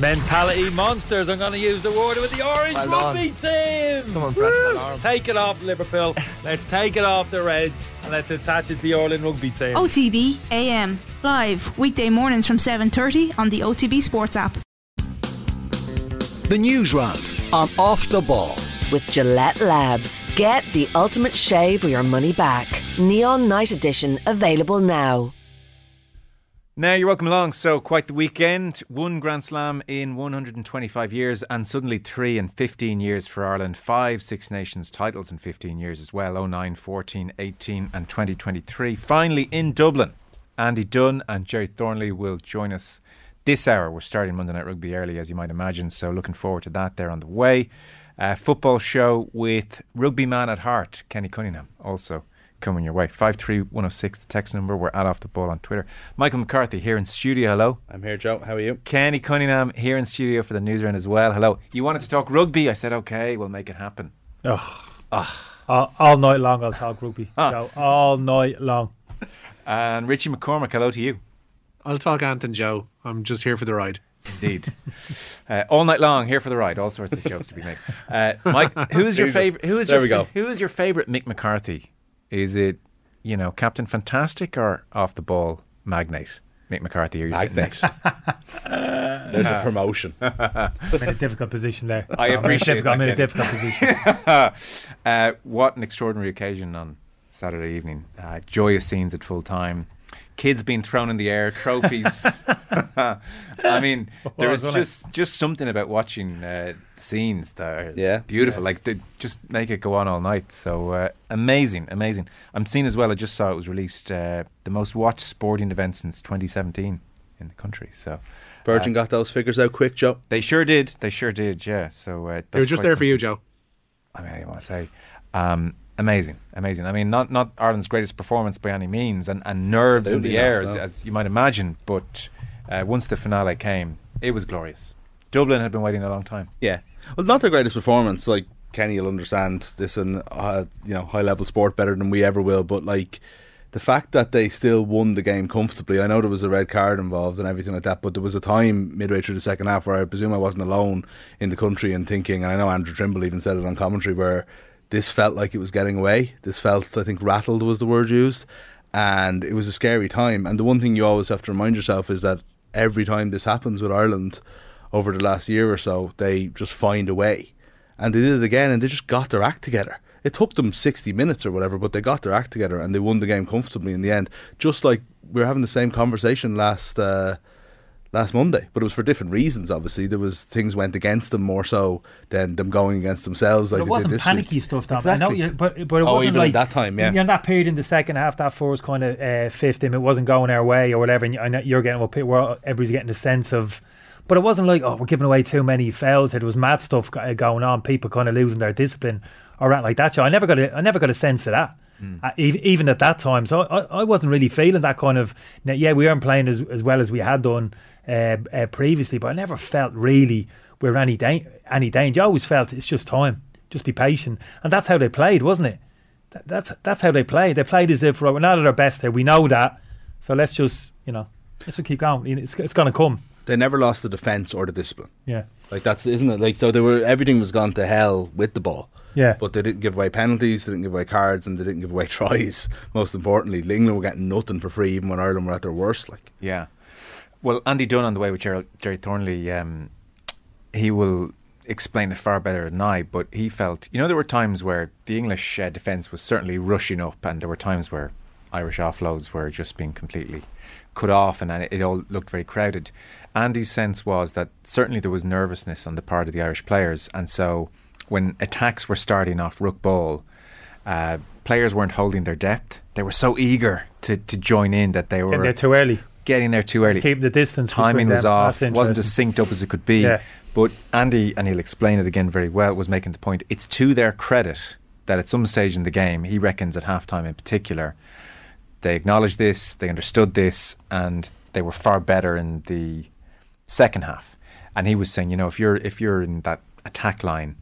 Mentality monsters. I'm going to use the word with the orange Well rugby team. Someone press that alarm. Take it off Liverpool. Let's take it off the Reds and let's attach it to the Orlin rugby team. OTB AM live weekday mornings from 7:30 on the OTB Sports app. The news round on Off the Ball. with Gillette Labs. Get the ultimate shave or your money back. Neon Night Edition available now. Now you're welcome along. So quite the weekend. One Grand Slam in 125 years, and suddenly three in 15 years for Ireland. Five Six Nations titles in 15 years as well. 09, 14, 18, and 2023. Finally in Dublin. Andy Dunne and Gerry Thornley will join us this hour. We're starting Monday Night Rugby early, as you might imagine. So looking forward to that. They're on the way. Uh, football show with rugby man at heart, Kenny Cunningham, also coming your way. 53106, the text number. We're at Off the Ball on Twitter. Michael McCarthy here in studio. Hello. I'm here, Joe. How are you? Kenny Cunningham here in studio for the newsround as well. Hello. You wanted to talk rugby. I said, okay, we'll make it happen. Ugh. All, all night long I'll talk rugby. Ah. Joe. All night long. And Richie McCormack, hello to you. I'll talk Anton Joe. I'm just here for the ride. Indeed. uh, all night long, here for the ride. All sorts of jokes to be made. Uh, Mike, who is your favorite? Who is There your we fa- go. Who is your favorite Mick McCarthy? Is it you know Captain Fantastic or off the ball magnate Mick McCarthy? Or you sitting next- There's a promotion. I'm in a difficult position there. I I'm in a appreciate difficult- I'm in a difficult position. uh, what an extraordinary occasion on Saturday evening. Uh, joyous scenes at full time. Kids being thrown in the air, trophies. I mean, there is wasn't just just something about watching uh, scenes that are Yeah. beautiful. Like they just make it go on all night. So uh, amazing, amazing. I'm seeing as well. I just saw it was released uh, the most watched sporting event since 2017 in the country. So Virgin Uh, got those figures out quick, Joe. they sure did. They sure did. Yeah. So uh, They were just quite there for you. Joe. I mean, I want to say, um, amazing, amazing. I mean, not not Ireland's greatest performance by any means, and, and nerves in Absolutely the not, air, as, as you might imagine. But uh, once the finale came, it was glorious. Dublin had been waiting a long time. Yeah. Well, not their greatest performance. Like Kenny will understand this in uh, you know high level sport better than we ever will. But like the fact that they still won the game comfortably. I know there was a red card involved and everything like that, but there was a time midway through the second half where I presume I wasn't alone in the country and thinking. And I know Andrew Trimble even said it on commentary where this felt like it was getting away. This felt, I think, rattled was the word used. And it was a scary time. And the one thing you always have to remind yourself is that every time this happens with Ireland over the last year or so, they just find a way. And they did it again and they just got their act together. It took them 60 minutes or whatever, but they got their act together and they won the game comfortably in the end. Just like we were having the same conversation last uh, last Monday, but it was for different reasons. Obviously, there was things went against them more so than them going against themselves. Like it wasn't this panicky week. stuff, Dom. Exactly. I know, you, but but it Oh, wasn't even like that time, yeah. You know, that period in the second half, that first kind of uh, fifth, him, it wasn't going our way or whatever. And you- I know you're getting, well, everybody's getting a sense of. But it wasn't like, oh, we're giving away too many fouls. It was mad stuff going on. People kind of losing their discipline or anything like that. So I never got a, I never got a sense of that. Uh, even at that time, so I, I wasn't really feeling that kind of. Yeah, we weren't playing as, as well as we had done uh, uh, previously, but I never felt really we we're any da- any danger. I always felt it's just time, just be patient, and that's how they played, wasn't it? That, that's that's how they played. They played as if right, we're not at our best here. We know that, so let's just you know let's just keep going. It's it's going to come. They never lost the defence or the discipline. Yeah, Like that's isn't it? Like so, they were everything was gone to hell with the ball. yeah. But they didn't give away penalties, they didn't give away cards, and they didn't give away tries. Most importantly, England were getting nothing for free, even when Ireland were at their worst. Like Yeah. Well, Andy Dunne on the way with Gerry, Gerry Thornley, um, he will explain it far better than I, but he felt, you know, there were times where the English uh, defence was certainly rushing up, and there were times where Irish offloads were just being completely cut off, and it, it all looked very crowded. Andy's sense was that certainly there was nervousness on the part of the Irish players, and so when attacks were starting off rook ball, uh, players weren't holding their depth. They were so eager to, to join in that they were they're too early. Getting there too early. Keep the distance. Timing was them. off. Wasn't as synced up as it could be. Yeah. But Andy, and he'll explain it again very well, was making the point. It's to their credit that at some stage in the game, he reckons at halftime in particular, they acknowledged this, they understood this, and they were far better in the second half. And he was saying, you know, if you're if you're in that attack line,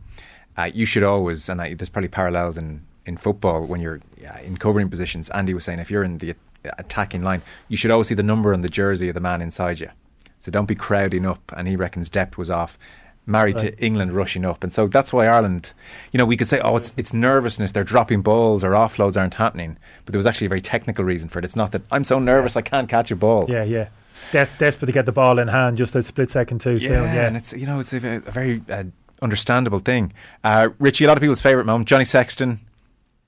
uh, you should always, and I, there's probably parallels in, in football when you're yeah, in covering positions. Andy was saying if you're in the attacking line, you should always see the number on the jersey of the man inside you. So don't be crowding up. And he reckons depth was off. Married to England rushing up, and so that's why Ireland. You know, we could say, "Oh, it's it's nervousness. They're dropping balls or offloads aren't happening." But there was actually a very technical reason for it. It's not that I'm so nervous I can't catch a ball. Yeah, yeah. Des- desperate to get the ball in hand just a split second too soon. Yeah, and it's you know it's a, a very uh, understandable thing. Uh, Richie, a lot of people's favourite moment, Johnny Sexton,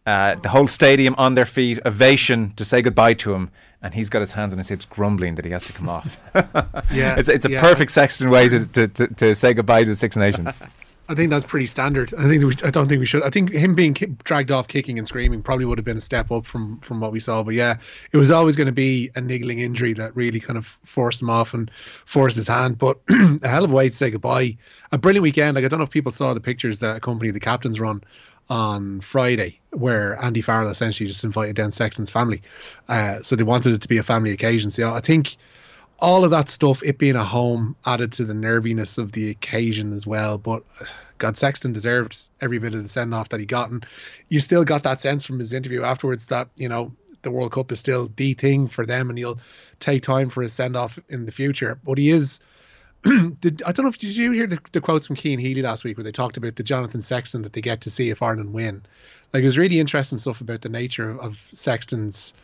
uh, the whole stadium on their feet, ovation to say goodbye to him, and he's got his hands on his hips, grumbling that he has to come off. Yeah, it's it's a yeah. perfect Sexton way to, to, to, to say goodbye to the Six Nations. I think that's pretty standard. I think we, I don't think we should. I think him being ki- dragged off kicking and screaming probably would have been a step up from from what we saw. But yeah, it was always going to be a niggling injury that really kind of forced him off and forced his hand. But a hell of a way to say goodbye. A brilliant weekend. Like I don't know if people saw the pictures that accompany the captain's run on Friday, where Andy Farrell essentially just invited down Sexton's family. Uh, so they wanted it to be a family occasion. So I think all of that stuff, it being a home, added to the nerviness of the occasion as well. But uh, God, Sexton deserved every bit of the send off that he got, and you still got that sense from his interview afterwards that you know the World Cup is still the thing for them, and he'll take time for his send off in the future. But he is. did, I don't know if did you hear the, the quotes from Cian Healy last week where they talked about the Jonathan Sexton that they get to see if Ireland win. Like it was really interesting stuff about the nature of, of Sexton's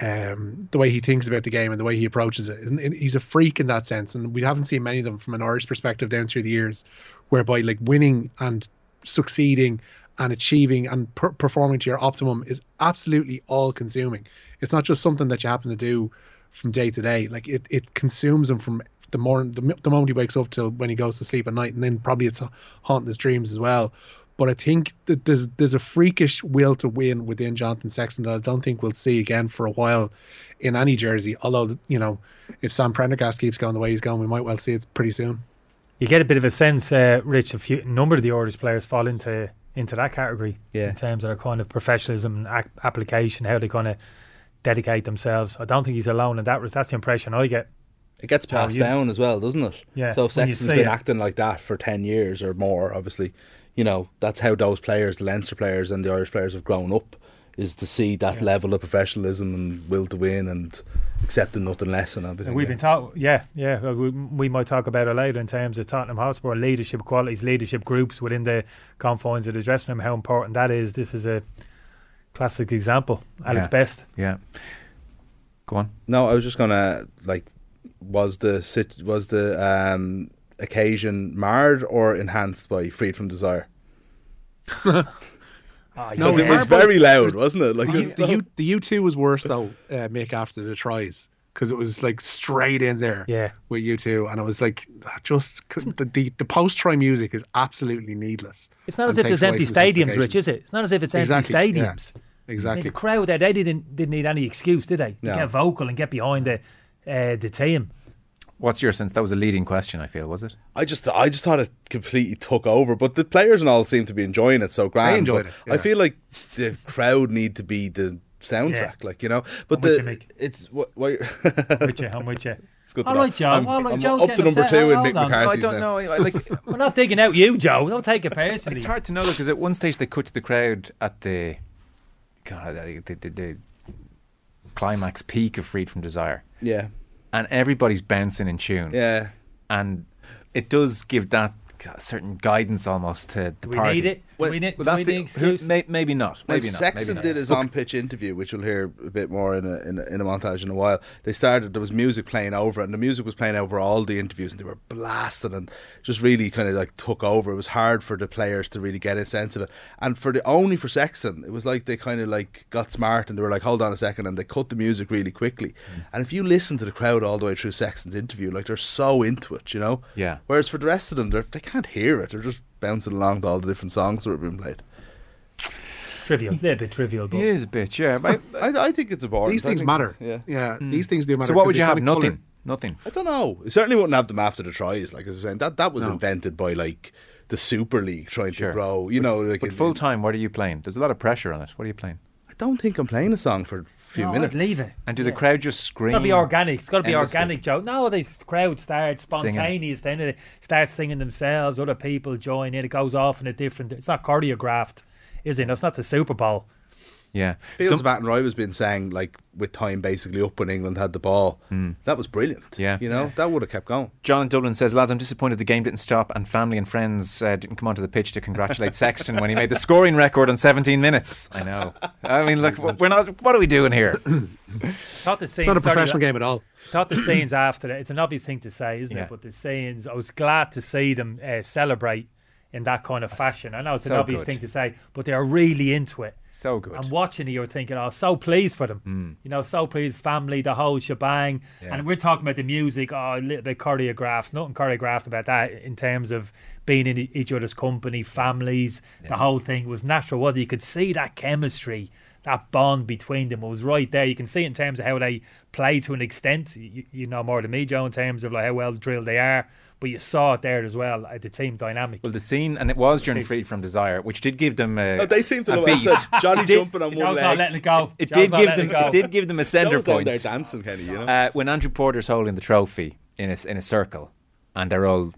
um, the way he thinks about the game and the way he approaches it. And, and he's a freak in that sense, and we haven't seen many of them from an Irish perspective down through the years, whereby like winning and succeeding and achieving and per- performing to your optimum is absolutely all consuming. It's not just something that you happen to do from day to day. Like it, it consumes them from the morning, the, the moment he wakes up till when he goes to sleep at night, and then probably it's haunting his dreams as well. But I think that there's there's a freakish will to win within Jonathan Sexton that I don't think we'll see again for a while in any jersey. Although you know, if Sam Prendergast keeps going the way he's going, we might well see it pretty soon. You get a bit of a sense, uh, Rich. A few number of the Irish players fall into into that category Yeah. in terms of their kind of professionalism and ac- application, how they kind of dedicate themselves. I don't think he's alone in that. Was That's the impression I get. It gets passed you- down as well, doesn't it? Yeah, So if when you Sexton's see been it. acting like that for ten years or more, obviously, you know that's how those players, the Leinster players and the Irish players, have grown up. Is to see that level of professionalism and will to win and accepting nothing less and everything. And we've yeah. been talk, yeah, yeah. Uh, we, we might talk about it later in terms of Tottenham Hotspur leadership qualities, leadership groups within the confines of the dressing room. How important that is. This is a classic example at Yeah. its best. yeah. Go on. No, I was just gonna like, was the was the um, occasion marred or enhanced by Freed from Desire? Oh, No, Because yeah. it was very loud, wasn't it? Like The, it U, was the, U, the U two was worse though, uh, Mick after the tries because it was like straight in there Yeah. with U two, and it was like just the the, the post try music is absolutely needless. It's not as if there's empty stadiums, simplification. Rich, is it? It's not as if it's Exactly, empty yeah. stadiums. I mean, Exactly. the crowd there, they didn't didn't need any excuse, did they? To No. get vocal and get behind the uh, the team. What's your sense? That was a leading question. I feel was it? I just I just thought it completely took over, but the players and all seem to be enjoying it so grand. enjoyed but it, I feel like the crowd need to be the soundtrack, like you know. But I'm the you, it's what, what I'm with you. I'm with you. it's good. to All know. Joe. I'm, All right, I'm Joe's up to number upset. two in Hold Nick on. I don't now. know. I- Like We're not digging out you, Joe. Don't take it personally. It's hard to know because at one stage they cut to the crowd at the, God, the, the, the, the climax peak of Freed from Desire, Yeah, and everybody's bouncing in tune, yeah. and it does give that certain guidance almost to the Do we party. need it? Do Well- we Well, that's we the, need who, may, maybe not. When not. Sexton maybe not. did his Look, on-pitch interview, which we'll hear a bit more in a, in a in a montage in a while, they started. There was music playing over, it, and the music was playing over all the interviews, and they were blasted and just really kind of like took over. It was hard for the players to really get a sense of it, and for the only for Sexton, it was like they kind of like got smart and they were like, hold on a second, and they cut the music really quickly. Mm. And if you listen to the crowd all the way through Sexton's interview, like they're so into it, you know. Yeah. Whereas for the rest of them, they're, they can't hear it. They're just bouncing along to all the different songs that were being played. trivial, they're a bit trivial, but It is a bit, yeah. but I- I, I think it's a important. These I things think- matter. Yeah. yeah. Hmm. These things do matter. so what would you have? kinda colour- Nothing. Nothing. I don't know. It certainly wouldn't have them after the tries. Like I was saying, that that was No. invented by like the Super League trying Sure. to grow. You know, like But full time, what are you playing? There's a lot of pressure on it. What are you playing? I don't think I'm playing a song for a few no, minutes. I'd leave it. And do Yeah. the crowd just scream? It's got to be organic. It's got to be endlessly? organic, Joe. No, the crowd starts Singing. spontaneous. Then they start singing themselves. Other people join in. It goes off in a different. It's not choreographed, is it? No, it's not the Super Bowl. Yeah. Fields Some- of Athenry has been saying like with time basically up when England had the ball. That was brilliant. Yeah. you know that would have kept going. John in Dublin says, lads, I'm disappointed the game didn't stop and family and friends uh, didn't come onto the pitch to congratulate Sexton when he made the scoring record on 17 minutes. I know. I mean, look, we're not. What are we doing here? Thought the scenes, It's not a sorry, professional game at all. Thought the scenes after that. It's an obvious thing to say, isn't Yeah. it? But the scenes, I was glad to see them uh, celebrate in that kind of fashion. I know it's an obvious good. thing to say, but they are really into it. So good. And watching it, you're thinking, oh, so pleased for them. Mm. You know, so pleased, family, the whole shebang. And we're talking about the music, oh, a little bit choreographed, nothing choreographed about that in terms of being in e- each other's company, families. The whole thing was natural, was it? You could see that chemistry, that bond between them was right there. You can see it in terms of how they play to an extent. You, you know more than me, Joe, in terms of like how well drilled they are. But you saw it there as well, uh, the team dynamic. Well, the scene, and it was during Freed from Desire, which did give them a. No, they seem to a love beat. it. I said Johnny Did- jumping on one leg. not letting it go. It Joe's did give them. it go. It did give them a center Joe's down point. there dancing, Kenny. You know. uh, when Andrew Porter's holding the trophy in a, in a circle and they're all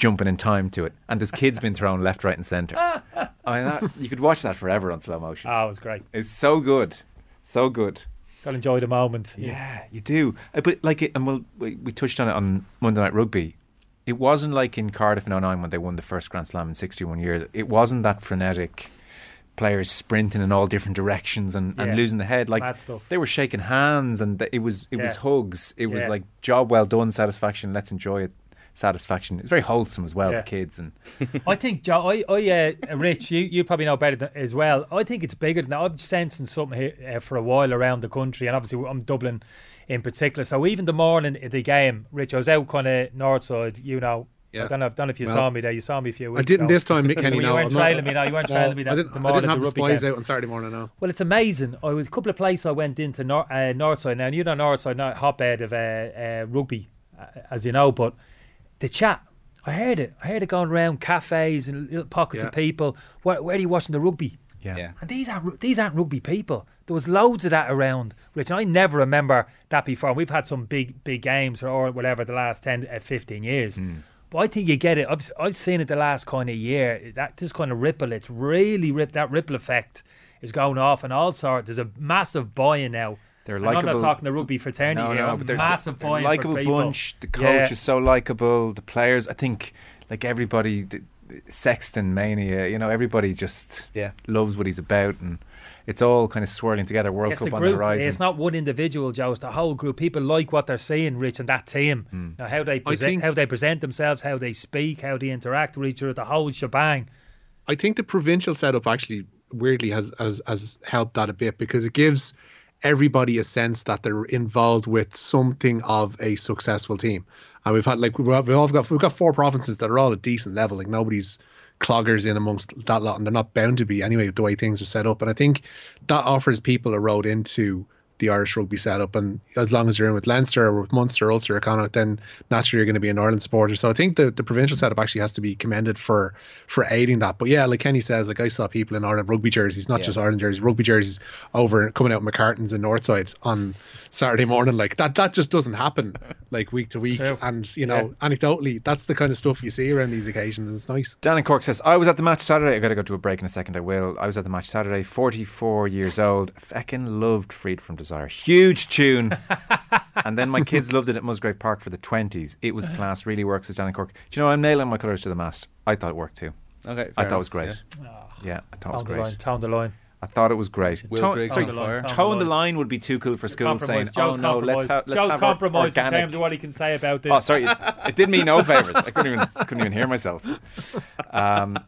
jumping in time to it and there's kids being thrown left right and centre I mean that, you could watch that forever on slow motion Oh, it was great. it's so good so good Got to enjoy the moment. yeah you do Uh, but like it, and we'll, we, we touched on it on Monday Night Rugby it wasn't like in Cardiff in 09 when they won the first Grand Slam in 61 years it wasn't that frenetic players sprinting in all different directions and, and Yeah. losing the head like Mad stuff. they were shaking hands and th- it was it was Yeah. hugs it was Yeah. like job well done satisfaction let's enjoy it satisfaction it's very wholesome as well Yeah. the kids and I think, Joe, I, I uh, Rich, you, you probably know better than, as well. I think it's bigger than that. I'm sensing something here uh, for a while around the country, and obviously I'm Dublin in particular. So even the morning of the game, Rich, I was out kind of north side, you know. Yeah. I don't know, don't know if you Well, saw me there. You saw me a few weeks I didn't ago. this time, Kenny. you no, weren't I'm not- trailing me. No, you weren't no, trailing me. I didn't, the I didn't have the the spies out on Saturday morning. No. Well, it's amazing. I was a couple of places I went into nor- uh, Northside now, and you know Northside, not hotbed of uh, uh, rugby, uh, as you know. But the chat, I heard it. I heard it going around cafes and little pockets Yeah. of people. Where, where are you watching the rugby? yeah, Yeah. And these aren't these aren't rugby people. There was loads of that around, Rich. And I never remember that before. We've had some big big games or, or whatever the last 10, uh, 15 years. But I think you get it. I've, I've seen it the last kind of year. That this kind of ripple, it's really rip that ripple effect is going off and all sorts. There's a massive buy-in now. They're And I'm not likeable- talking the rugby fraternity. no here. no but they're, massive they're buy-in likable bunch the coach Yeah. is so likable the players I think like everybody the, the Sexton mania you know everybody just Yeah. loves what he's about and it's all kind of swirling together World It's Cup the on the horizon It's not one individual, Joe. It's the whole group. People like what they're seeing, Rich, and that team. Hmm. Now, how they present, think- how they present themselves, how they speak, how they interact with each other, the whole shebang. I think the provincial setup actually weirdly has, has has helped that a bit because it gives everybody a sense that they're involved with something of a successful team. And we've had like we've, all got we've got four provinces that are all at decent level. Like nobody's cloggers in amongst that lot, and they're not bound to be anyway the way things are set up. And I think that offers people a road into the Irish rugby setup. And as long as you're in with Leinster or with Munster, Ulster, or Connacht, then naturally you're going to be an Ireland supporter. So I think the, the provincial setup actually has to be commended for for aiding that. But yeah, like Kenny says, like I saw people in Ireland rugby jerseys, not just Ireland jerseys, rugby jerseys over coming out McCartans and Northside on Saturday morning. Like that that just doesn't happen like week to week. True. And you know, anecdotally, that's the kind of stuff you see around these occasions. And it's nice. Dan in Cork says, I was at the match Saturday. I've got to go to a break in a second. I will. I was at the match Saturday, 44 years old. Feckin' loved Freed from Desire. Huge tune. and then my kids loved it at Musgrave Park for the 20s. It was class. Really works, says Danny Cork. Do you know, I'm nailing my colours to the mast. I thought it worked too. Okay, I fair thought it was great. yeah. Yeah, I thought it was Town the line, great. town the line. I thought it was great. Will Tone- Griggs sorry, on fire. Town Tone the line would be too cool for school saying, Compromise. "Oh Joe's no, let's compromised. have let's Joe's have our compromised in terms of what he can say about this. Oh, sorry, it, it did me no favors. I couldn't even couldn't even hear myself. Um,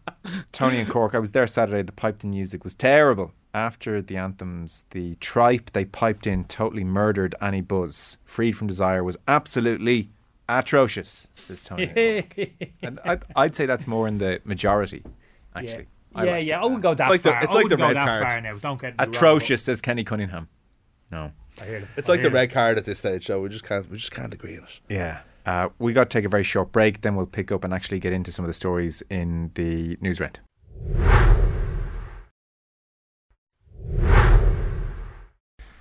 Tony and Cork. I was there Saturday. The piped in music was terrible. After the anthems, the tripe they piped in totally murdered any buzz. Freed from Desire was absolutely atrocious. Says Tony. and Cork. and I'd, I'd say that's more in the majority. Actually, I yeah, liked yeah. it. I wouldn't go that like the- far. it's I like wouldn't the go red that card. far now. Don't get me wrong, Atrocious, says Kenny Cunningham. No. I hear them. It's I like the hear red card at this stage, so we just can't we just can't agree on it. Yeah. Uh, we got to take a very short break, then we'll pick up and actually get into some of the stories in the news rent.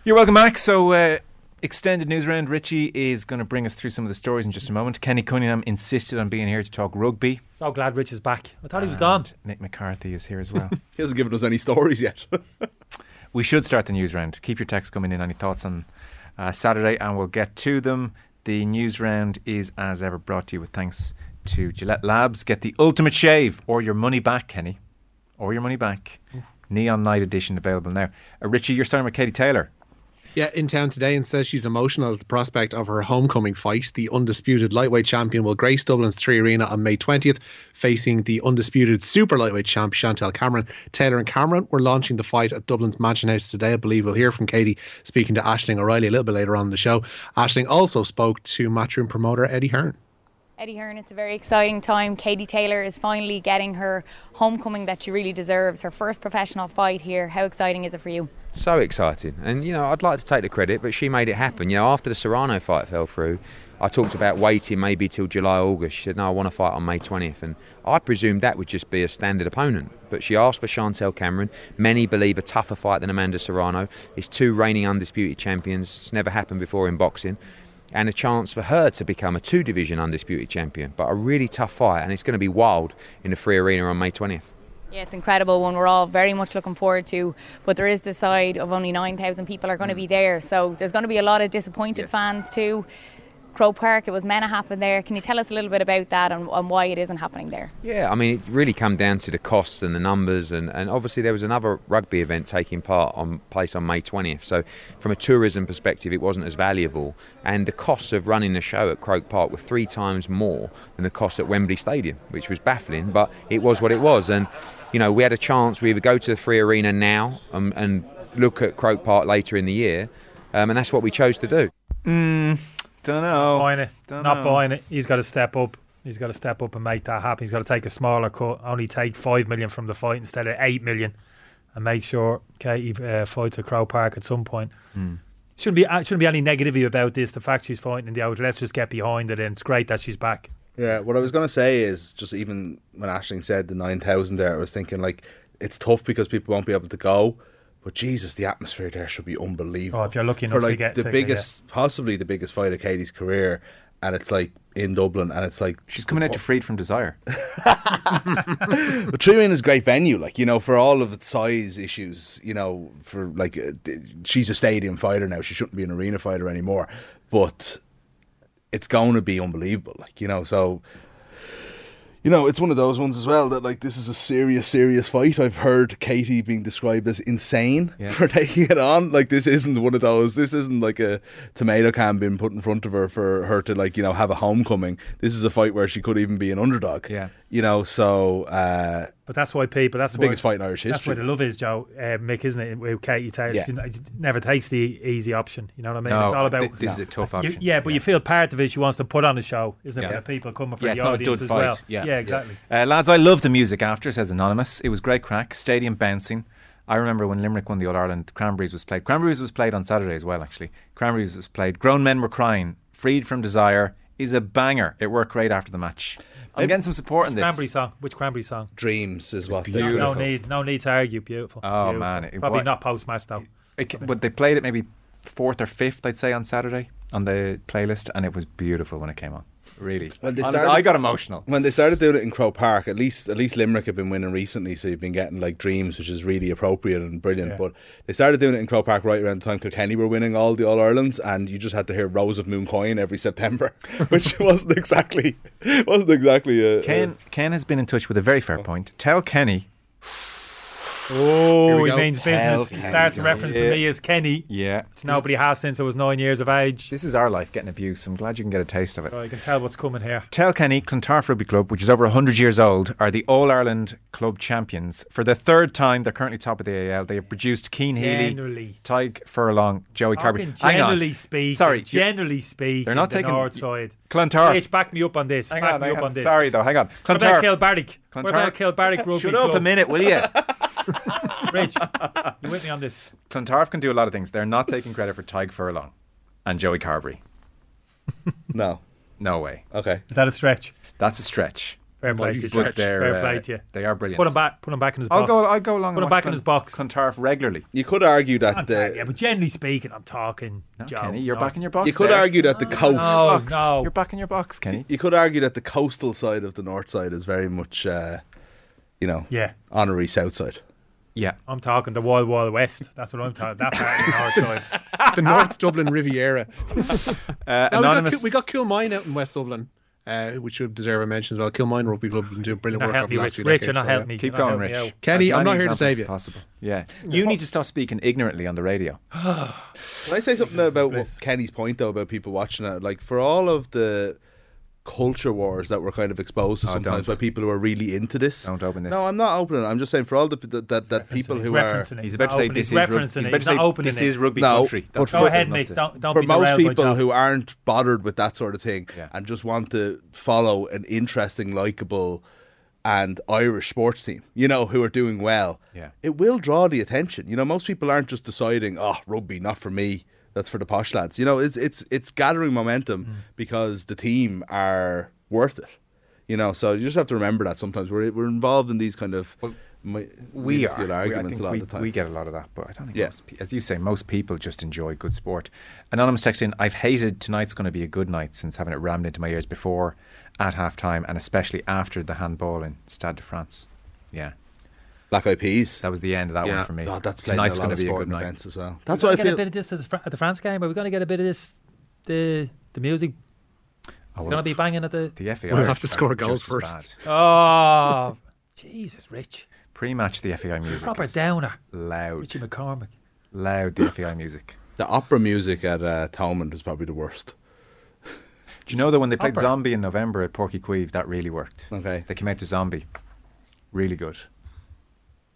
You're welcome back. So, uh, extended news round. Richie is going to bring us through some of the stories in just a moment. Kenny Cunningham insisted on being here to talk rugby. So glad Rich is back. I thought he was gone. Mick McCarthy is here as well. He hasn't given us any stories yet. We should start the news round. Keep your texts coming in. Any thoughts on uh, Saturday, and we'll get to them. The news round is, as ever, brought to you with thanks to Gillette Labs. Get the ultimate shave or your money back, Kenny. Or your money back. Neon Night Edition available now. Uh, Richie, you're starting with Katie Taylor. Yeah, in town today and says she's emotional at the prospect of her homecoming fight. The undisputed lightweight champion will grace Dublin's Three Arena on May 20th, facing the undisputed super lightweight champ Chantelle Cameron. Taylor and Cameron were launching the fight at Dublin's Mansion House today. I believe we'll hear from Katie speaking to Ashling O'Reilly a little bit later on in the show. Ashling also spoke to matchroom promoter Eddie Hearn. Eddie Hearn, it's a very exciting time. Katie Taylor is finally getting her homecoming that she really deserves, her first professional fight here. How exciting is it for you? So exciting. And, you know, I'd like to take the credit, but she made it happen. You know, after the Serrano fight fell through, I talked about waiting maybe till July, August. She said, no, I want to fight on May 20th. And I presumed that would just be a standard opponent. But she asked for Chantelle Cameron. Many believe a tougher fight than Amanda Serrano. It's two reigning undisputed champions. It's never happened before in boxing and a chance for her to become a two division undisputed champion. But a really tough fight, and it's going to be wild in the Three Arena on May 20th. Yeah, it's incredible one we're all very much looking forward to. But there is the side of only 9,000 people are going to mm. be there. So there's going to be a lot of disappointed yes. fans too. Croke Park, it was meant to happen there. Can you tell us a little bit about that and, and, why it isn't happening there? Yeah, I mean, it really come down to the costs and the numbers, and, and obviously there was another rugby event taking part on place on May 20th. So, from a tourism perspective, it wasn't as valuable, and the costs of running the show at Croke Park were three times more than the cost at Wembley Stadium, which was baffling, but it was what it was. And you know, we had a chance. We either go to the Three Arena now and, and look at Croke Park later in the year, um, and that's what we chose to do. Mm. Don't know. Buying it. Don't Not know. buying it. He's got to step up. He's got to step up and make that happen. He's got to take a smaller cut. Only take five million from the fight instead of eight million, and make sure Katie uh, fights at Croke Park at some point. Mm. Shouldn't be uh, shouldn't be any negativity about this. The fact she's fighting in the out. Let's just get behind it, and it's great that she's back. Yeah, what I was going to say is just even when Ashling said the 9,000 there, I was thinking like it's tough because people won't be able to go. But Jesus, the atmosphere there should be unbelievable. Oh, if you're lucky for enough like to get the ticket, biggest, possibly the biggest fight of Katie's career, and it's like in Dublin, and it's like She's coming out to Freed from Desire. but Three is a great venue, like you know, for all of its size issues. You know, for like uh, she's a stadium fighter now. She shouldn't be an arena fighter anymore. But it's going to be unbelievable, like you know. So you know, it's one of those ones as well that like this is a serious, serious fight. I've heard Katie being described as insane Yeah. for taking it on. Like this isn't one of those. This isn't like a tomato can being put in front of her for her to like you know have a homecoming. This is a fight where she could even be an underdog. Yeah. you know. So uh, But that's why people. That's the why, biggest fight in Irish history. That's history. why the love is, Joe uh, Mick, isn't it? With Katie Taylor, Yeah. she never takes the easy option. You know what I mean? No, it's all about. th- this is a tough You- yeah, but you feel part of it. She wants to put on a show, isn't it? Yeah. For the people coming for Yeah, the it's not a audience dud as fight. well. Yeah. yeah, exactly. Uh, lads, I love the music after, says Anonymous. It was great crack. Stadium bouncing. I remember when Limerick won the All Ireland, Cranberries was played. Cranberries was played on Saturday as well, actually. Cranberries was played. Grown Men Were Crying. Freed from Desire is a banger. It worked great after the match. I'm getting some support in this. Cranberry song. Which Cranberry song? Dreams is what they No, beautiful. no need, no need to argue. Beautiful. Oh, Beautiful. man, it- probably what- not post match though. It, ca- but they played it maybe fourth or fifth, I'd say, on Saturday on the playlist, and it was beautiful when it came on. Really, When they started- I got emotional. when they started doing it in Croke Park, at least at least Limerick have been winning recently, so you've been getting like dreams, which is really appropriate and brilliant. Yeah. But they started doing it in Croke Park right around the time Kilkenny were winning all the All Irelands, and you just had to hear Rose of Mooncoin every September, which wasn't exactly wasn't exactly a, a- Ken uh, Ken has been in touch with a very fair oh. point. Tell Kenny, Oh, he means business. He starts Johnny. referencing Yeah. me as Kenny, yeah, which nobody has since I was nine years of age. This is our life getting abuse. I'm glad you can get a taste of it. So you can tell what's coming here. Tell Kenny, Clontarf Rugby Club, which is over 100 years old, are the All Ireland club champions. For the third time, they're currently top of the AL. They have produced Cian Healy, Tadhg Furlong, Joey Carbery. Talking Hang on. speaking, Sorry, generally speaking, They're not the taking- north side. Clontarf. Rich, back me up on this. Hang back on, me hang up on. on this. Sorry, though. Hang on. What about Clontarf. Kilbarrack? What about Kilbarrack Rugby Shut up a minute, will you? Rich, you with me on this? Clontarf can do a lot of things. They're not taking credit for Tadhg Furlong and Joey Carbery. no. No way. Okay, Is that a stretch? That's a stretch. Fair play to you. Mighty But they're, Fair uh, play to you. They are brilliant. Put him back. Put him back in his I'll box. go. I'll go along. Put and him watch back in his box. Clontarf regularly. you could argue that I'm the yeah, but generally speaking, I'm talking. No, Joe. Kenny, you're No, back in your box. you could there. argue that the coast. No, Box. no. You're back in your box, Kenny. You could argue that the coastal side of the north side is very much, uh, you know, Yeah. honorary south side. Yeah. I'm talking the Wild Wild West. That's what I'm talking. That part of the north side. the North Dublin Riviera. Uh, Now, we, got, anonymous. Kil- we got Kilmine out in West Dublin, uh, which should deserve a mention as well. Kilmine Rugby Club have been doing brilliant Not work help over the last Rich. few Rich, decades. you're not so, helping yeah. me. Keep going, helping me Rich. Kenny, I'm not here to save you. Possible. Yeah. You need to stop speaking ignorantly on the radio. Can I say something about what Kenny's point though about people watching that? Like for all of the culture wars that we're kind of exposed to Oh, sometimes don't. by people who are really into this. Don't open this. No, I'm not opening it. I'm just saying for all the that that, that people who are it. He's about to say this is rug- referencing he's it. about He's to not say opening this it. is rugby No, country. That's for- Go what ahead, I'm Mick. Don't, don't for be most people who aren't bothered with that sort of thing Yeah. and just want to follow an interesting, likable, and Irish sports team, you know, who are doing well, Yeah. it will draw the attention. You know, most people aren't just deciding, oh, rugby, not for me. That's for the posh lads. You know, it's it's it's gathering momentum Mm. because the team are worth it. You know, so you just have to remember that sometimes we're we're involved in these kind of mi- we are. We- I arguments think a lot we, of the time. we get a lot of that, but I don't think, Yeah. most, as you say, most people just enjoy good sport. Anonymous text in, I've hated tonight's going to be a good night since having it rammed into my ears before, at half time, and especially after the handball in Stade de France. Yeah, Black Eyed Peas. that was the end of that Yeah. one for me. God, that's tonight's a lot going of to be a good sporting night. events as well. That's we what I gonna feel. a bit of this at the, Fr- at the France game. Are we're going to get a bit of this? The the music. It's going to be banging at the. the FAI We'll are have to score goals just as first. bad. Oh, Jesus, Rich. Pre-match, the FAI music Proper downer. loud, Richie McCormack. loud. The FAI music. The opera music at uh, Thomond is probably the worst. Do you know that when they played Opera. Zombie in November at Páirc Uí Chaoimh, that really worked. Okay. They came out to Zombie. Really good.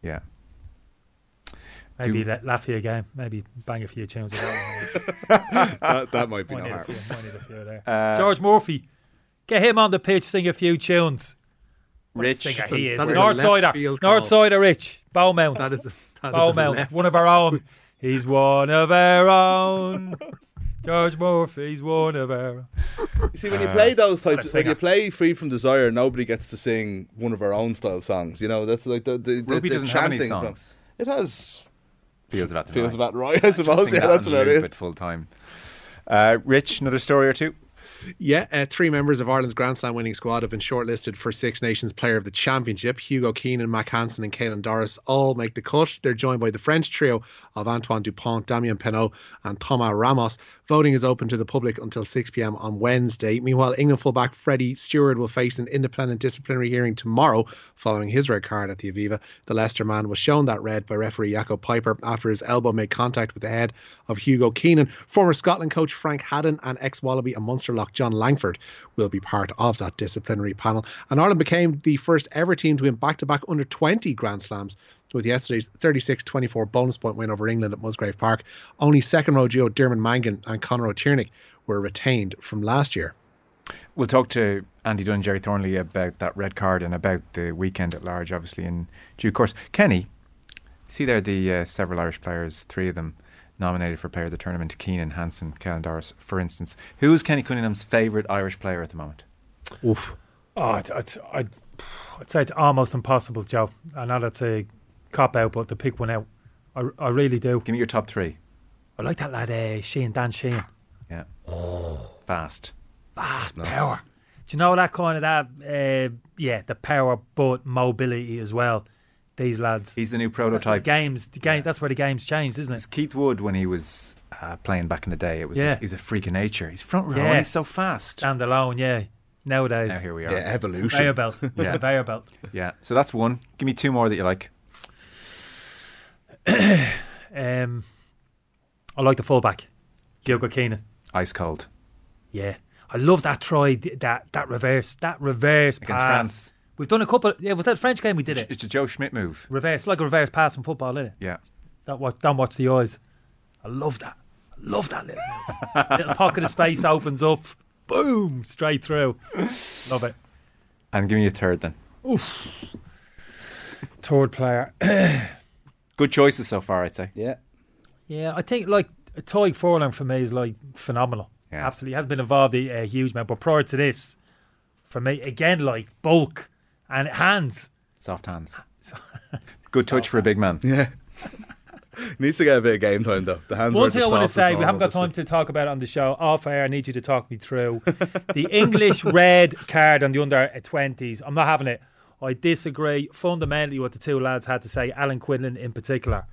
Yeah. Maybe Do- that Latvia game. Maybe bang a few tunes. That that, that might be one. no might, need a harm. few, might need a few there. Uh, George Murphy. Get him on the pitch, sing a few tunes. Rich. singer he is. That is a North left Sider. field North call. Sider Rich. Beaumont. That is, that is a Beaumont. left- One of our own. He's one of our own. George Murphy's one of our. You see, when you play those types, when you play Free from Desire, nobody gets to sing one of our own style songs. You know, that's like the the, the, Rugby the doesn't have any chanting from- songs. It has Feels about the feels night. about right, I suppose. Sing Yeah, that that's about it. it full time. Uh, Rich, another story or two. Yeah, uh, three members of Ireland's Grand Slam winning squad have been shortlisted for Six Nations Player of the Championship. Hugo Keenan, Mack Hansen, and Caelan Doris all make the cut. They're joined by the French trio of Antoine Dupont, Damian Penaud, and Thomas Ramos. Voting is open to the public until 6 pm on Wednesday. Meanwhile, England fullback Freddie Stewart will face an independent disciplinary hearing tomorrow following his red card at the Aviva. The Leicester man was shown that red by referee Jaco Peyper after his elbow made contact with the head of Hugo Keenan. Former Scotland coach Frank Hadden and ex Wallaby and Munster lock John Langford will be part of that disciplinary panel. And Ireland became the first ever team to win back to back under 20 Grand Slams with yesterday's 36 24 bonus point win over England at Musgrave Park. Only second row duo Dermot Mangan and Conor O'Tighearnaigh were retained from last year. We'll talk to Andy Dunne, Gerry Thornley about that red card and about the weekend at large, obviously, in due course. Kenny, see there the uh, several Irish players, three of them nominated for player of the tournament Keenan, Hansen, Caelan Doris, for instance. Who is Kenny Cunningham's favourite Irish player at the moment? Oof. Oh, I'd, I'd, I'd, I'd say it's almost impossible, Joe. I know that's a cop out, but to pick one out, I, I really do. Give me your top three. I like that lad, uh, Sheehan, Dan Sheehan. Yeah. Oh. Fast. Fast power. Do you know that kind of that? Uh, yeah, the power, but mobility as well. These lads. He's the new That's the prototype. games, the game. That's where the game's changed, isn't it? It's it? Keith Wood when he was uh, playing back in the day. It was Yeah. like, he's a freak of nature. He's front row Yeah. and he's so fast. Stand alone, yeah. Nowadays, Now here we are. Yeah, evolution. conveyor belt, Yeah. conveyor belt. Yeah. So that's one. Give me two more that you like. Um, I like the fullback, Gilbert Keenan. Ice cold Yeah, I love that try, that that reverse, that reverse against pass. France. We've done a couple. Yeah, was that French game we did it? It's a Joe Schmidt move. Reverse, like a reverse pass in football, isn't it? Yeah. Don't watch, don't watch the eyes. I love that. I love that little move. little pocket of space opens up, boom, straight through. Love it. And give me a third then. Oof. Third player. Good choices so far, I'd say. Yeah. Yeah, I think like Tadhg Furlong for me is like phenomenal. Yeah. Absolutely, he hasn't been involved a, a uh, huge amount. But prior to this, for me, again, like bulk and hands. Soft hands. Good touch for a big man. Yeah. Needs to get a bit of game time though. The hands One weren't thing the I want to softest say, we normal haven't got this time week. to talk about it on the show. Off air, I need you to talk me through the English red card on the under 20s. I'm not having it. I disagree fundamentally what the two lads had to say, Alan Quinlan in particular.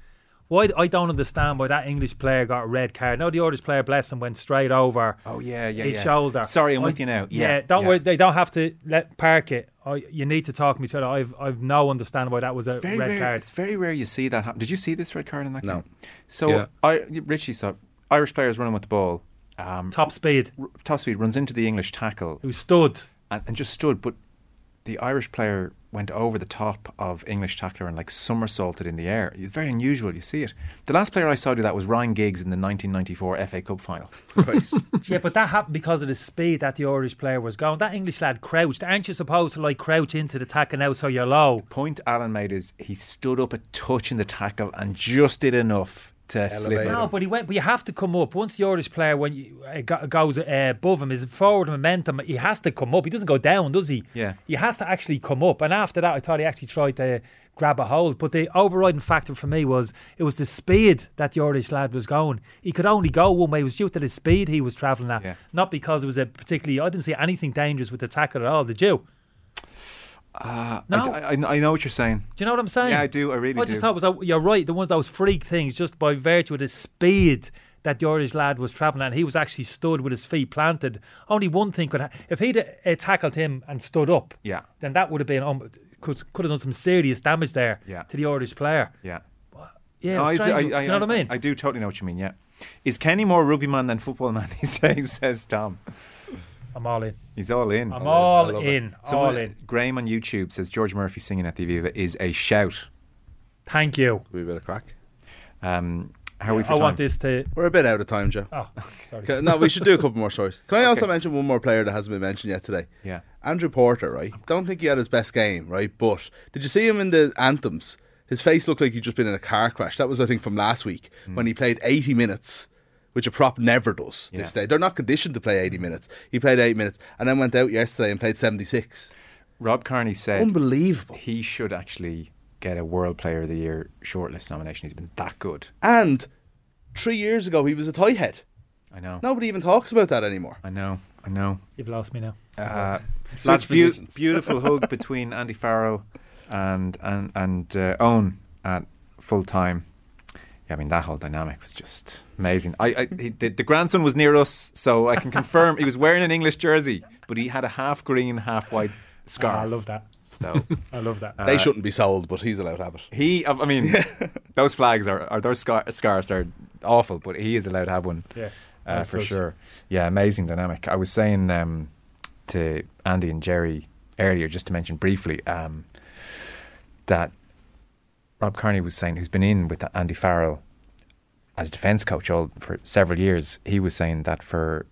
Why I don't understand why that English player got a red card. No, the Irish player, bless him, went straight over. Oh yeah, yeah, his yeah. shoulder. Sorry, I'm I- with you now. Yeah, don't yeah. worry. They don't have to let park it. I, you need to talk to each other. I've I've no understanding why that was a Very red rare, card. It's very rare you see that happen. Did you see this red card in that No. game? So Yeah. I, Richie saw Irish players running with the ball. Um, Top speed. r- top speed runs into the English tackle Who stood? and, and just stood, but the Irish player went over the top of English tackler and like somersaulted in the air. It's very unusual. You see it. The last player I saw do that was Ryan Giggs in the 1994 FA Cup final. Right. Yeah, but that happened because of the speed that the Irish player was going. That English lad crouched. Aren't you supposed to like crouch into the tackle now so you're low? Point Alan made is he stood up a touch in the tackle and just did enough to flip Elevate it. No, but he went. But you have to come up once the Irish player when you, uh, goes uh, above him, his forward momentum. He has to come up. He doesn't go down, does he? Yeah. He has to actually come up. And after that, I thought he actually tried to grab a hold. But the overriding factor for me was it was the speed that the Irish lad was going. He could only go one way. It was due to the speed he was travelling at, Yeah. not because it was a particularly. I didn't see anything dangerous with the tackle at all. Did you? Uh, No. I, I, I know what you're saying. Do you know what I'm saying? Yeah, I do. I really I just thought was a, you're right. The ones those freak things, just by virtue of the speed that the Irish lad was travelling, and he was actually stood with his feet planted. Only one thing could ha- if he'd uh, tackled him and stood up, Yeah. then that would have been um, could could have done some serious damage there Yeah. to the Irish player. Yeah. Yeah, No, I, strange, I, do you know what I mean? I do totally know what you mean. Yeah. Is Kenny more rugby man than football man these days? Says Tom. I'm all in. He's all in. I'm all love it. in. Someone- all in. Graham on YouTube says George Murphy singing at the Aviva is a shout. Thank you. we bit of crack. Um, how are we for I time? want this to. We're a bit out of time, Joe. Oh, sorry. No, we should do a couple more stories. Can I also mention one more player that hasn't been mentioned yet today? Yeah. Andrew Porter, right? Don't think he had his best game, right? But did you see him in the anthems? His face looked like he'd just been in a car crash. That was, I think, from last week when he played 80 minutes, which a prop never does this Yeah. day. They're not conditioned to play 80 minutes. He played 8 minutes and then went out yesterday and played 76. Rob Kearney said Unbelievable. he should actually get a World Player of the Year shortlist nomination. He's been that good. And three years ago, he was a tight head. I know. Nobody even talks about that anymore. I know. I know. You've lost me now. Uh, Switch lads, beau- positions. beautiful hug between Andy Farrell and and and uh, Owen at full time. Yeah, I mean that whole dynamic was just amazing. I, I he, the, the grandson was near us, so I can confirm he was wearing an English jersey, but he had a half green, half white scarf. Ah, I love that. So I love that. they shouldn't be sold, but he's allowed to have it. he, I mean, those flags are, or those scar- scarves are awful, but he is allowed to have one. yeah. uh, for touch. sure. Yeah, amazing dynamic. I was saying um, to Andy and Gerry earlier, just to mention briefly, um, that Rob Kearney was saying, who's been in with Andy Farrell as defence coach all for several years, he was saying that for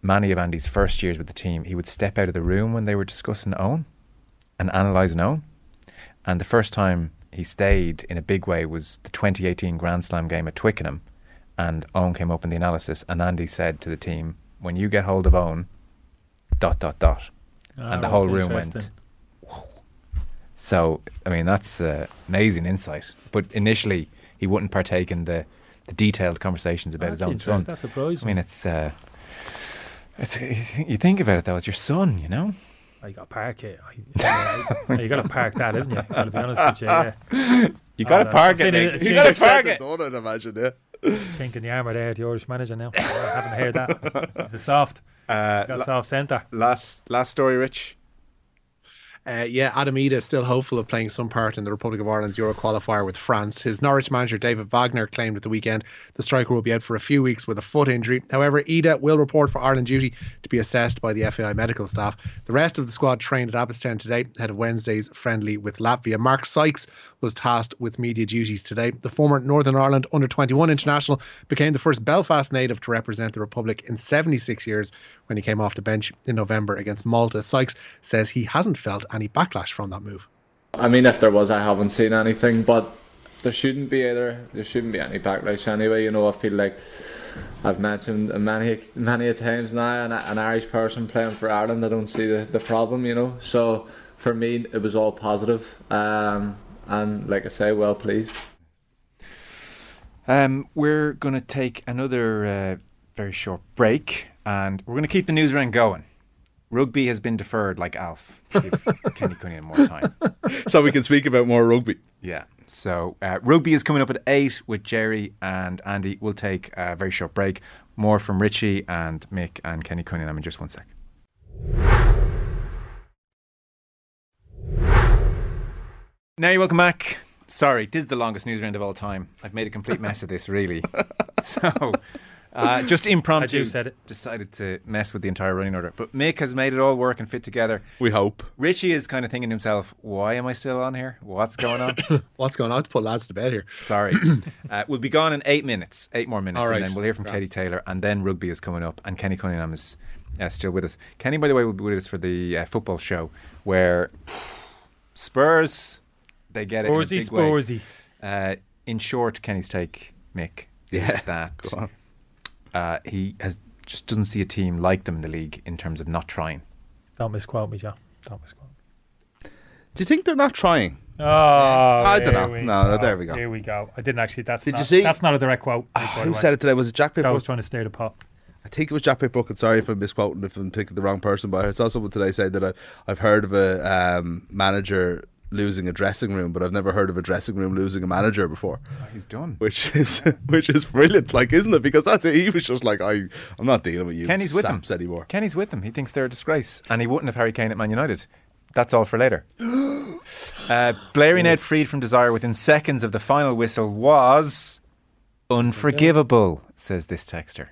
many of Andy's first years with the team, he would step out of the room when they were discussing Owen and analysing Owen. And the first time he stayed in a big way was the 2018 Grand Slam game at Twickenham. And Owen came up in the analysis, and Andy said to the team, "When you get hold of Owen, dot dot dot," Ah, and the whole room went. Interesting. "Whoa." So, I mean, that's uh, amazing insight. But initially, he wouldn't partake in the, the detailed conversations about That's his own son. That surprised I mean, it's, uh, it's you think about it though, it's your son, you know. Oh, you got to park it. I, yeah, you got to park that, haven't you? Got to be honest with you. Yeah. You got to no. park it. Nick. You got to seen it park Said it. the done, I'd imagine, yeah. Chink in the armour there, the Irish manager now. I haven't heard that. He's a soft. Uh, Got a la- soft centre. last last story, Rich. Uh, yeah, Adam Idah is still hopeful of playing some part in the Republic of Ireland's Euro qualifier with France. His Norwich manager David Wagner claimed at the weekend the striker will be out for a few weeks with a foot injury. However, Idah will report for Ireland duty to be assessed by the FAI medical staff. The rest of the squad trained at Abbottstown today ahead of Wednesday's friendly with Latvia. Mark Sykes was tasked with media duties today. The former Northern Ireland under 21 international became the first Belfast native to represent the Republic in 76 years when he came off the bench in November against Malta. Sykes says he hasn't felt any backlash from that move. I mean, if there was, I haven't seen anything, but there shouldn't be either. There shouldn't be any backlash anyway. You know, I feel like I've mentioned many many times now, an, an Irish person playing for Ireland, I don't see the, the problem. You know, so for me, it was all positive, um, and like I say, well pleased. Um, we're going to take another uh, very short break, and we're going to keep the news round going. Rugby has been deferred like Alf. Give Kenny Cunningham more time. so we can speak about more rugby. Yeah. So uh, rugby is coming up at eight with Gerry and Andy. We'll take a very short break. More from Richie and Mick and Kenny Cunningham in just one sec. Now you're welcome back. Sorry, this is the longest news round of all time. I've made a complete mess of this, really. so, uh, just impromptu, you said it. decided to mess with the entire running order. But Mick has made it all work and fit together. We hope. Richie is kind of thinking to himself, "Why am I still on here? What's going on?" What's going on? I have to put lads to bed here. Sorry. uh, we'll be gone in eight minutes, eight more minutes, All right. and then we'll hear from Grand. Katie Taylor, and then rugby is coming up, and Kenny Cunningham is uh, still with us. Kenny, by the way, will be with us for the uh, football show where Spurs they get Spursy, it in a big way. Spursy. Uh, in short, Kenny's take, Mick, Yeah, is that go on. uh, he has just doesn't see a team like them in the league in terms of not trying. Don't misquote me, Joe. Don't misquote. me. Do you think they're not trying? Oh, I dunno. we No, go. there we go. Here we go. I didn't actually. That's Did you not, see- That's not a direct quote. by the Who way. said it today? Was it Jack Joe was trying to stir the pot. I think it was Jack Pitt-Brooke, and sorry if I'm misquoting if I'm picking the wrong person, but I saw someone today say that I, I've heard of a um, manager losing a dressing room, but I've never heard of a dressing room losing a manager before. Oh, he's done. Which is which is brilliant, like isn't it? Because that's it. He was just like, I, I'm not dealing with you, Kenny's with them saps anymore. Kenny's with them. He thinks they're a disgrace, and he wouldn't have Harry Kane at Man United. That's all for later. uh, Blairy Ned freed from desire within seconds of the final whistle was unforgivable, says this texter.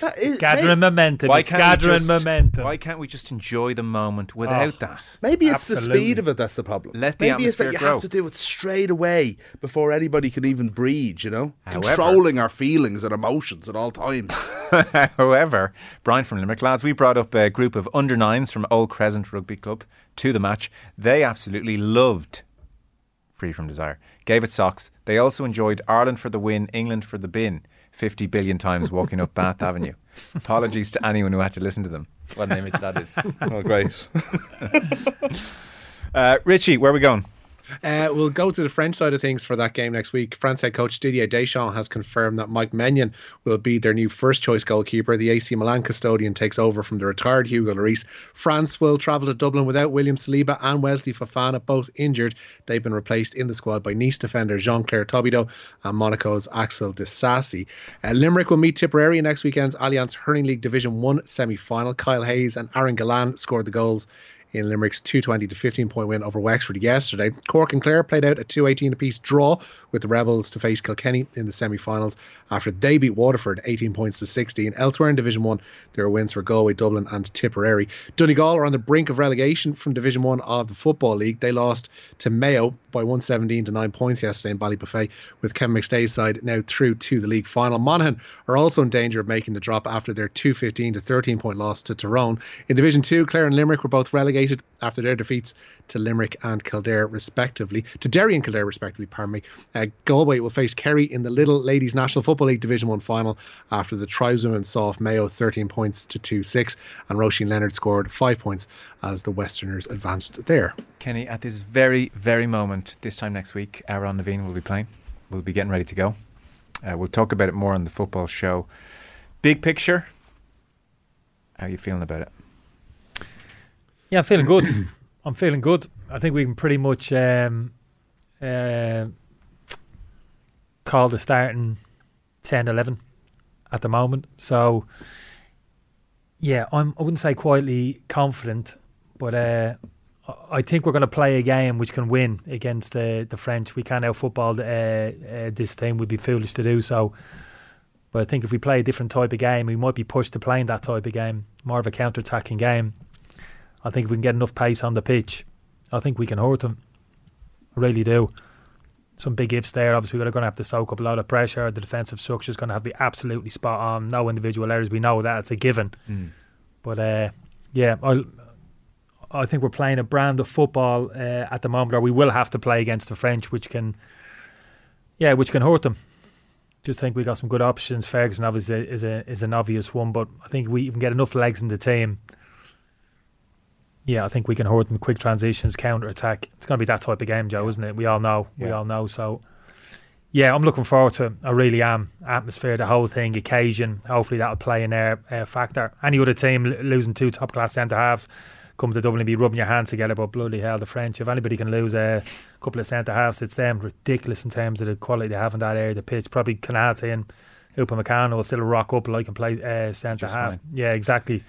That is- Gathering momentum. Why it's can't we gathering just- momentum. Why can't we just enjoy the moment without Oh. that? Maybe it's the speed of it that's the problem. Let the Maybe it's that atmosphere you grow. have to do it straight away before anybody can even breathe. You know, However- controlling our feelings and emotions at all times. However, Brian from Limerick, lads, we brought up a group of under nines from Old Crescent Rugby Club to the match. They absolutely loved Free from Desire. Gave it socks. They also enjoyed Ireland for the win, England for the bin, 50 billion times walking up Bath Avenue. Apologies to anyone who had to listen to them. What an image that is. oh, great! Uh, Richie, where are we going? Uh, we'll go to the French side of things for that game next week. France head coach Didier Deschamps has confirmed that Mike Maignan will be their new first choice goalkeeper. The AC Milan custodian takes over from the retired Hugo Lloris. France will travel to Dublin without William Saliba and Wesley Fofana, both injured. They've been replaced in the squad by Nice defender Jean-Clair Todibo and Monaco's Axel Disasi. Uh, Limerick will meet Tipperary next weekend's Allianz Hurling League Division 1 semi final. Kyle Hayes and Aaron Gillane scored the goals in Limerick's 220 to 15 point win over Wexford yesterday. Cork and Clare played out a 218 apiece draw with the Rebels to face Kilkenny in the semi finals after they beat Waterford 18 points to 16. Elsewhere in Division 1, there were wins for Galway, Dublin, and Tipperary. Donegal are on the brink of relegation from Division 1 of the Football League. They lost to Mayo by 117 to 9 points yesterday in Ballybofey, with Kevin McStay's side now through to the league final. Monaghan are also in danger of making the drop after their 215 to 13 point loss to Tyrone. In Division 2, Clare and Limerick were both relegated after their defeats to Limerick and Kildare, respectively. To Derry and Kildare, respectively, pardon me. Uh, Galway will face Kerry in the Lidl Ladies National Football League Division 1 final after the tribeswomen saw Mayo 13 points to 2 6, and Roisin Leonard scored 5 points as the Westerners advanced there. Kenny, at this very, very moment, this time next week, Aaron Naveen will be playing. We'll be getting ready to go. Uh, we'll talk about it more on the football show. Big picture, how are you feeling about it? Yeah, I'm feeling good. I'm feeling good. I think we can pretty much um, uh, call the starting 10 11 at the moment. So, yeah, I'm, I wouldn't say quietly confident, but uh, I- think we're going to play a game which can win against the, the French. We can't out football uh, uh, this team. We'd be foolish to do so. But I think if we play a different type of game, we might be pushed to playing that type of game, more of a counter attacking game. I think if we can get enough pace on the pitch, I think we can hurt them. I really do. Some big ifs there. Obviously, we're going to have to soak up a lot of pressure. The defensive structure is going to have to be absolutely spot on. No individual errors. We know that it's a given. Mm. But uh, yeah, I I think we're playing a brand of football uh, at the moment, or we will have to play against the French, which can, yeah, which can hurt them. Just think we got some good options. Ferguson obviously is a is an obvious one, but I think we even get enough legs in the team. Yeah, I think we can hurt them. Quick transitions, counter attack. It's going to be that type of game, Joe, isn't it? We all know. We all know. So, Yeah, I'm looking forward to it. I really am. Atmosphere, the whole thing, occasion. Hopefully that'll play in their uh, factor. Any other team l- losing two top class centre halves come to Dublin and be rubbing your hands together. But bloody hell, the French. If anybody can lose a couple of centre halves, it's them. Ridiculous in terms of the quality they have in that area of the pitch. Probably Konaté and Upamecano will still rock up like and play uh, centre Just half. fine. Yeah, exactly.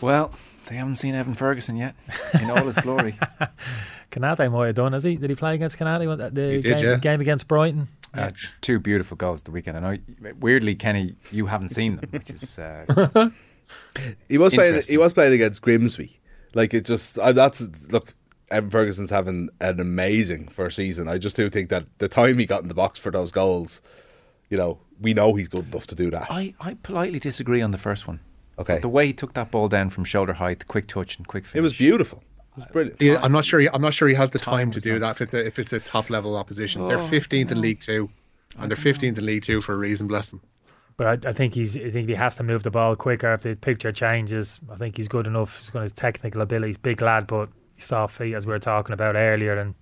Well, they haven't seen Evan Ferguson yet in all his glory. Konaté might have done, has he? Did he play against Konaté? What- The He did, game, yeah. game against Brighton? Uh, two beautiful goals the weekend. I know, weirdly, Kenny, you haven't seen them, which is uh, He was playing. He was playing against Grimsby. Like it just. I, that's look. Evan Ferguson's having an amazing first season. I just do think that the time he got in the box for those goals, you know, we know he's good enough to do that. I, I politely disagree on the first one. Okay. The way he took that ball down from shoulder height, quick touch and quick finish. It was beautiful. It was brilliant. Yeah, I'm not sure. He, I'm not sure he has the time, to do that if it's a if it's a top level opposition. they're Oh, 15th in League Two, and they're 15th in League Two for a reason. Bless them. But I, I think he's. I think he has to move the ball quicker if the picture changes. I think he's good enough. He's got his technical abilities, big lad, but soft feet, as we were talking about earlier. And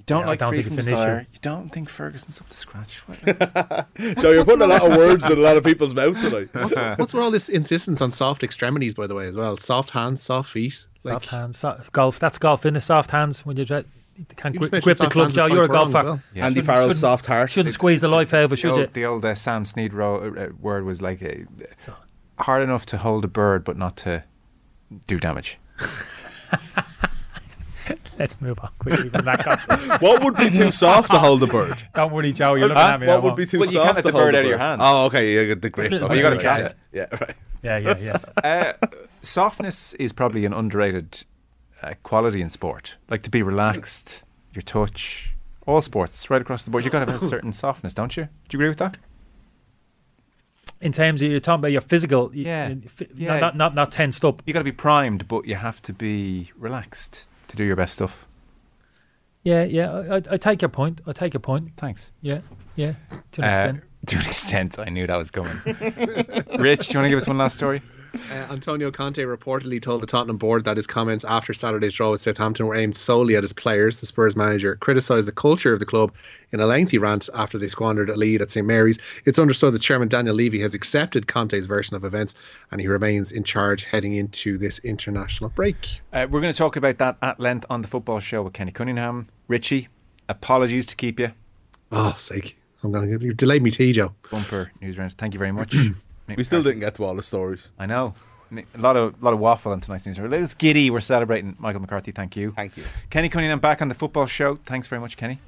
You don't yeah, like I don't free think from it's an desire. issue. You don't think Ferguson's up to scratch. What- Joe, you're putting a lot of words in a lot of people's mouths tonight. What's, what's with all this insistence on soft extremities, by the way, as well? Soft hands, soft feet. Like, soft hands, so, golf. That's golf, isn't it? Soft hands when you're. dre- you can't You grip, grip the mentioned club, soft Joe. hands You're a with Tyrone golfer. well. Yeah. Andy Shouldn't- Farrell's soft heart. Shouldn't squeeze the life out of it, the, should you? old, the old uh, Sam Snead ro- uh, word was like uh, hard enough to hold a bird, but not to do damage. Let's move on quickly from that. comment. What would be too soft to hold a bird? Don't worry, Joe. You're looking Huh? at me. What would won't. be too Well, you soft can't let to the hold bird a out of your hand. Oh, okay. You get the grip. Oh, you gotta right, trap yeah. it. Yeah, right. Yeah, yeah, yeah. Uh, softness is probably an underrated uh, quality in sport. Like to be relaxed, your touch, all sports, right across the board. You've got to have a certain softness, don't you? Do you agree with that? In terms of you're talking about your physical, Yeah. yeah, fi- Yeah. not not not tensed up. You got to be primed, but you have to be relaxed to do your best stuff. Yeah, yeah. I, I, take your point. I take your point. Thanks. Yeah, yeah. To an Uh, extent. to an extent, I knew that was coming. Rich, do you want to give us one last story? Uh, Antonio Conte reportedly told the Tottenham board that his comments after Saturday's draw with Southampton were aimed solely at his players. The Spurs manager criticised the culture of the club in a lengthy rant after they squandered a lead at St Mary's. It's understood that Chairman Daniel Levy has accepted Conte's version of events and he remains in charge heading into this international break. Uh, we're going to talk about that at length on the football show with Kenny Cunningham. Richie, apologies to keep you. Oh, sake. I'm going to get you delayed me tea, Joe. Bumper news round. Thank you very much. We still didn't get to all the stories. I know. A lot of lot of waffle on tonight's news. It's giddy. We're celebrating Michael McCarthy. Thank you. Thank you. Kenny Cunningham back on the football show. Thanks very much, Kenny.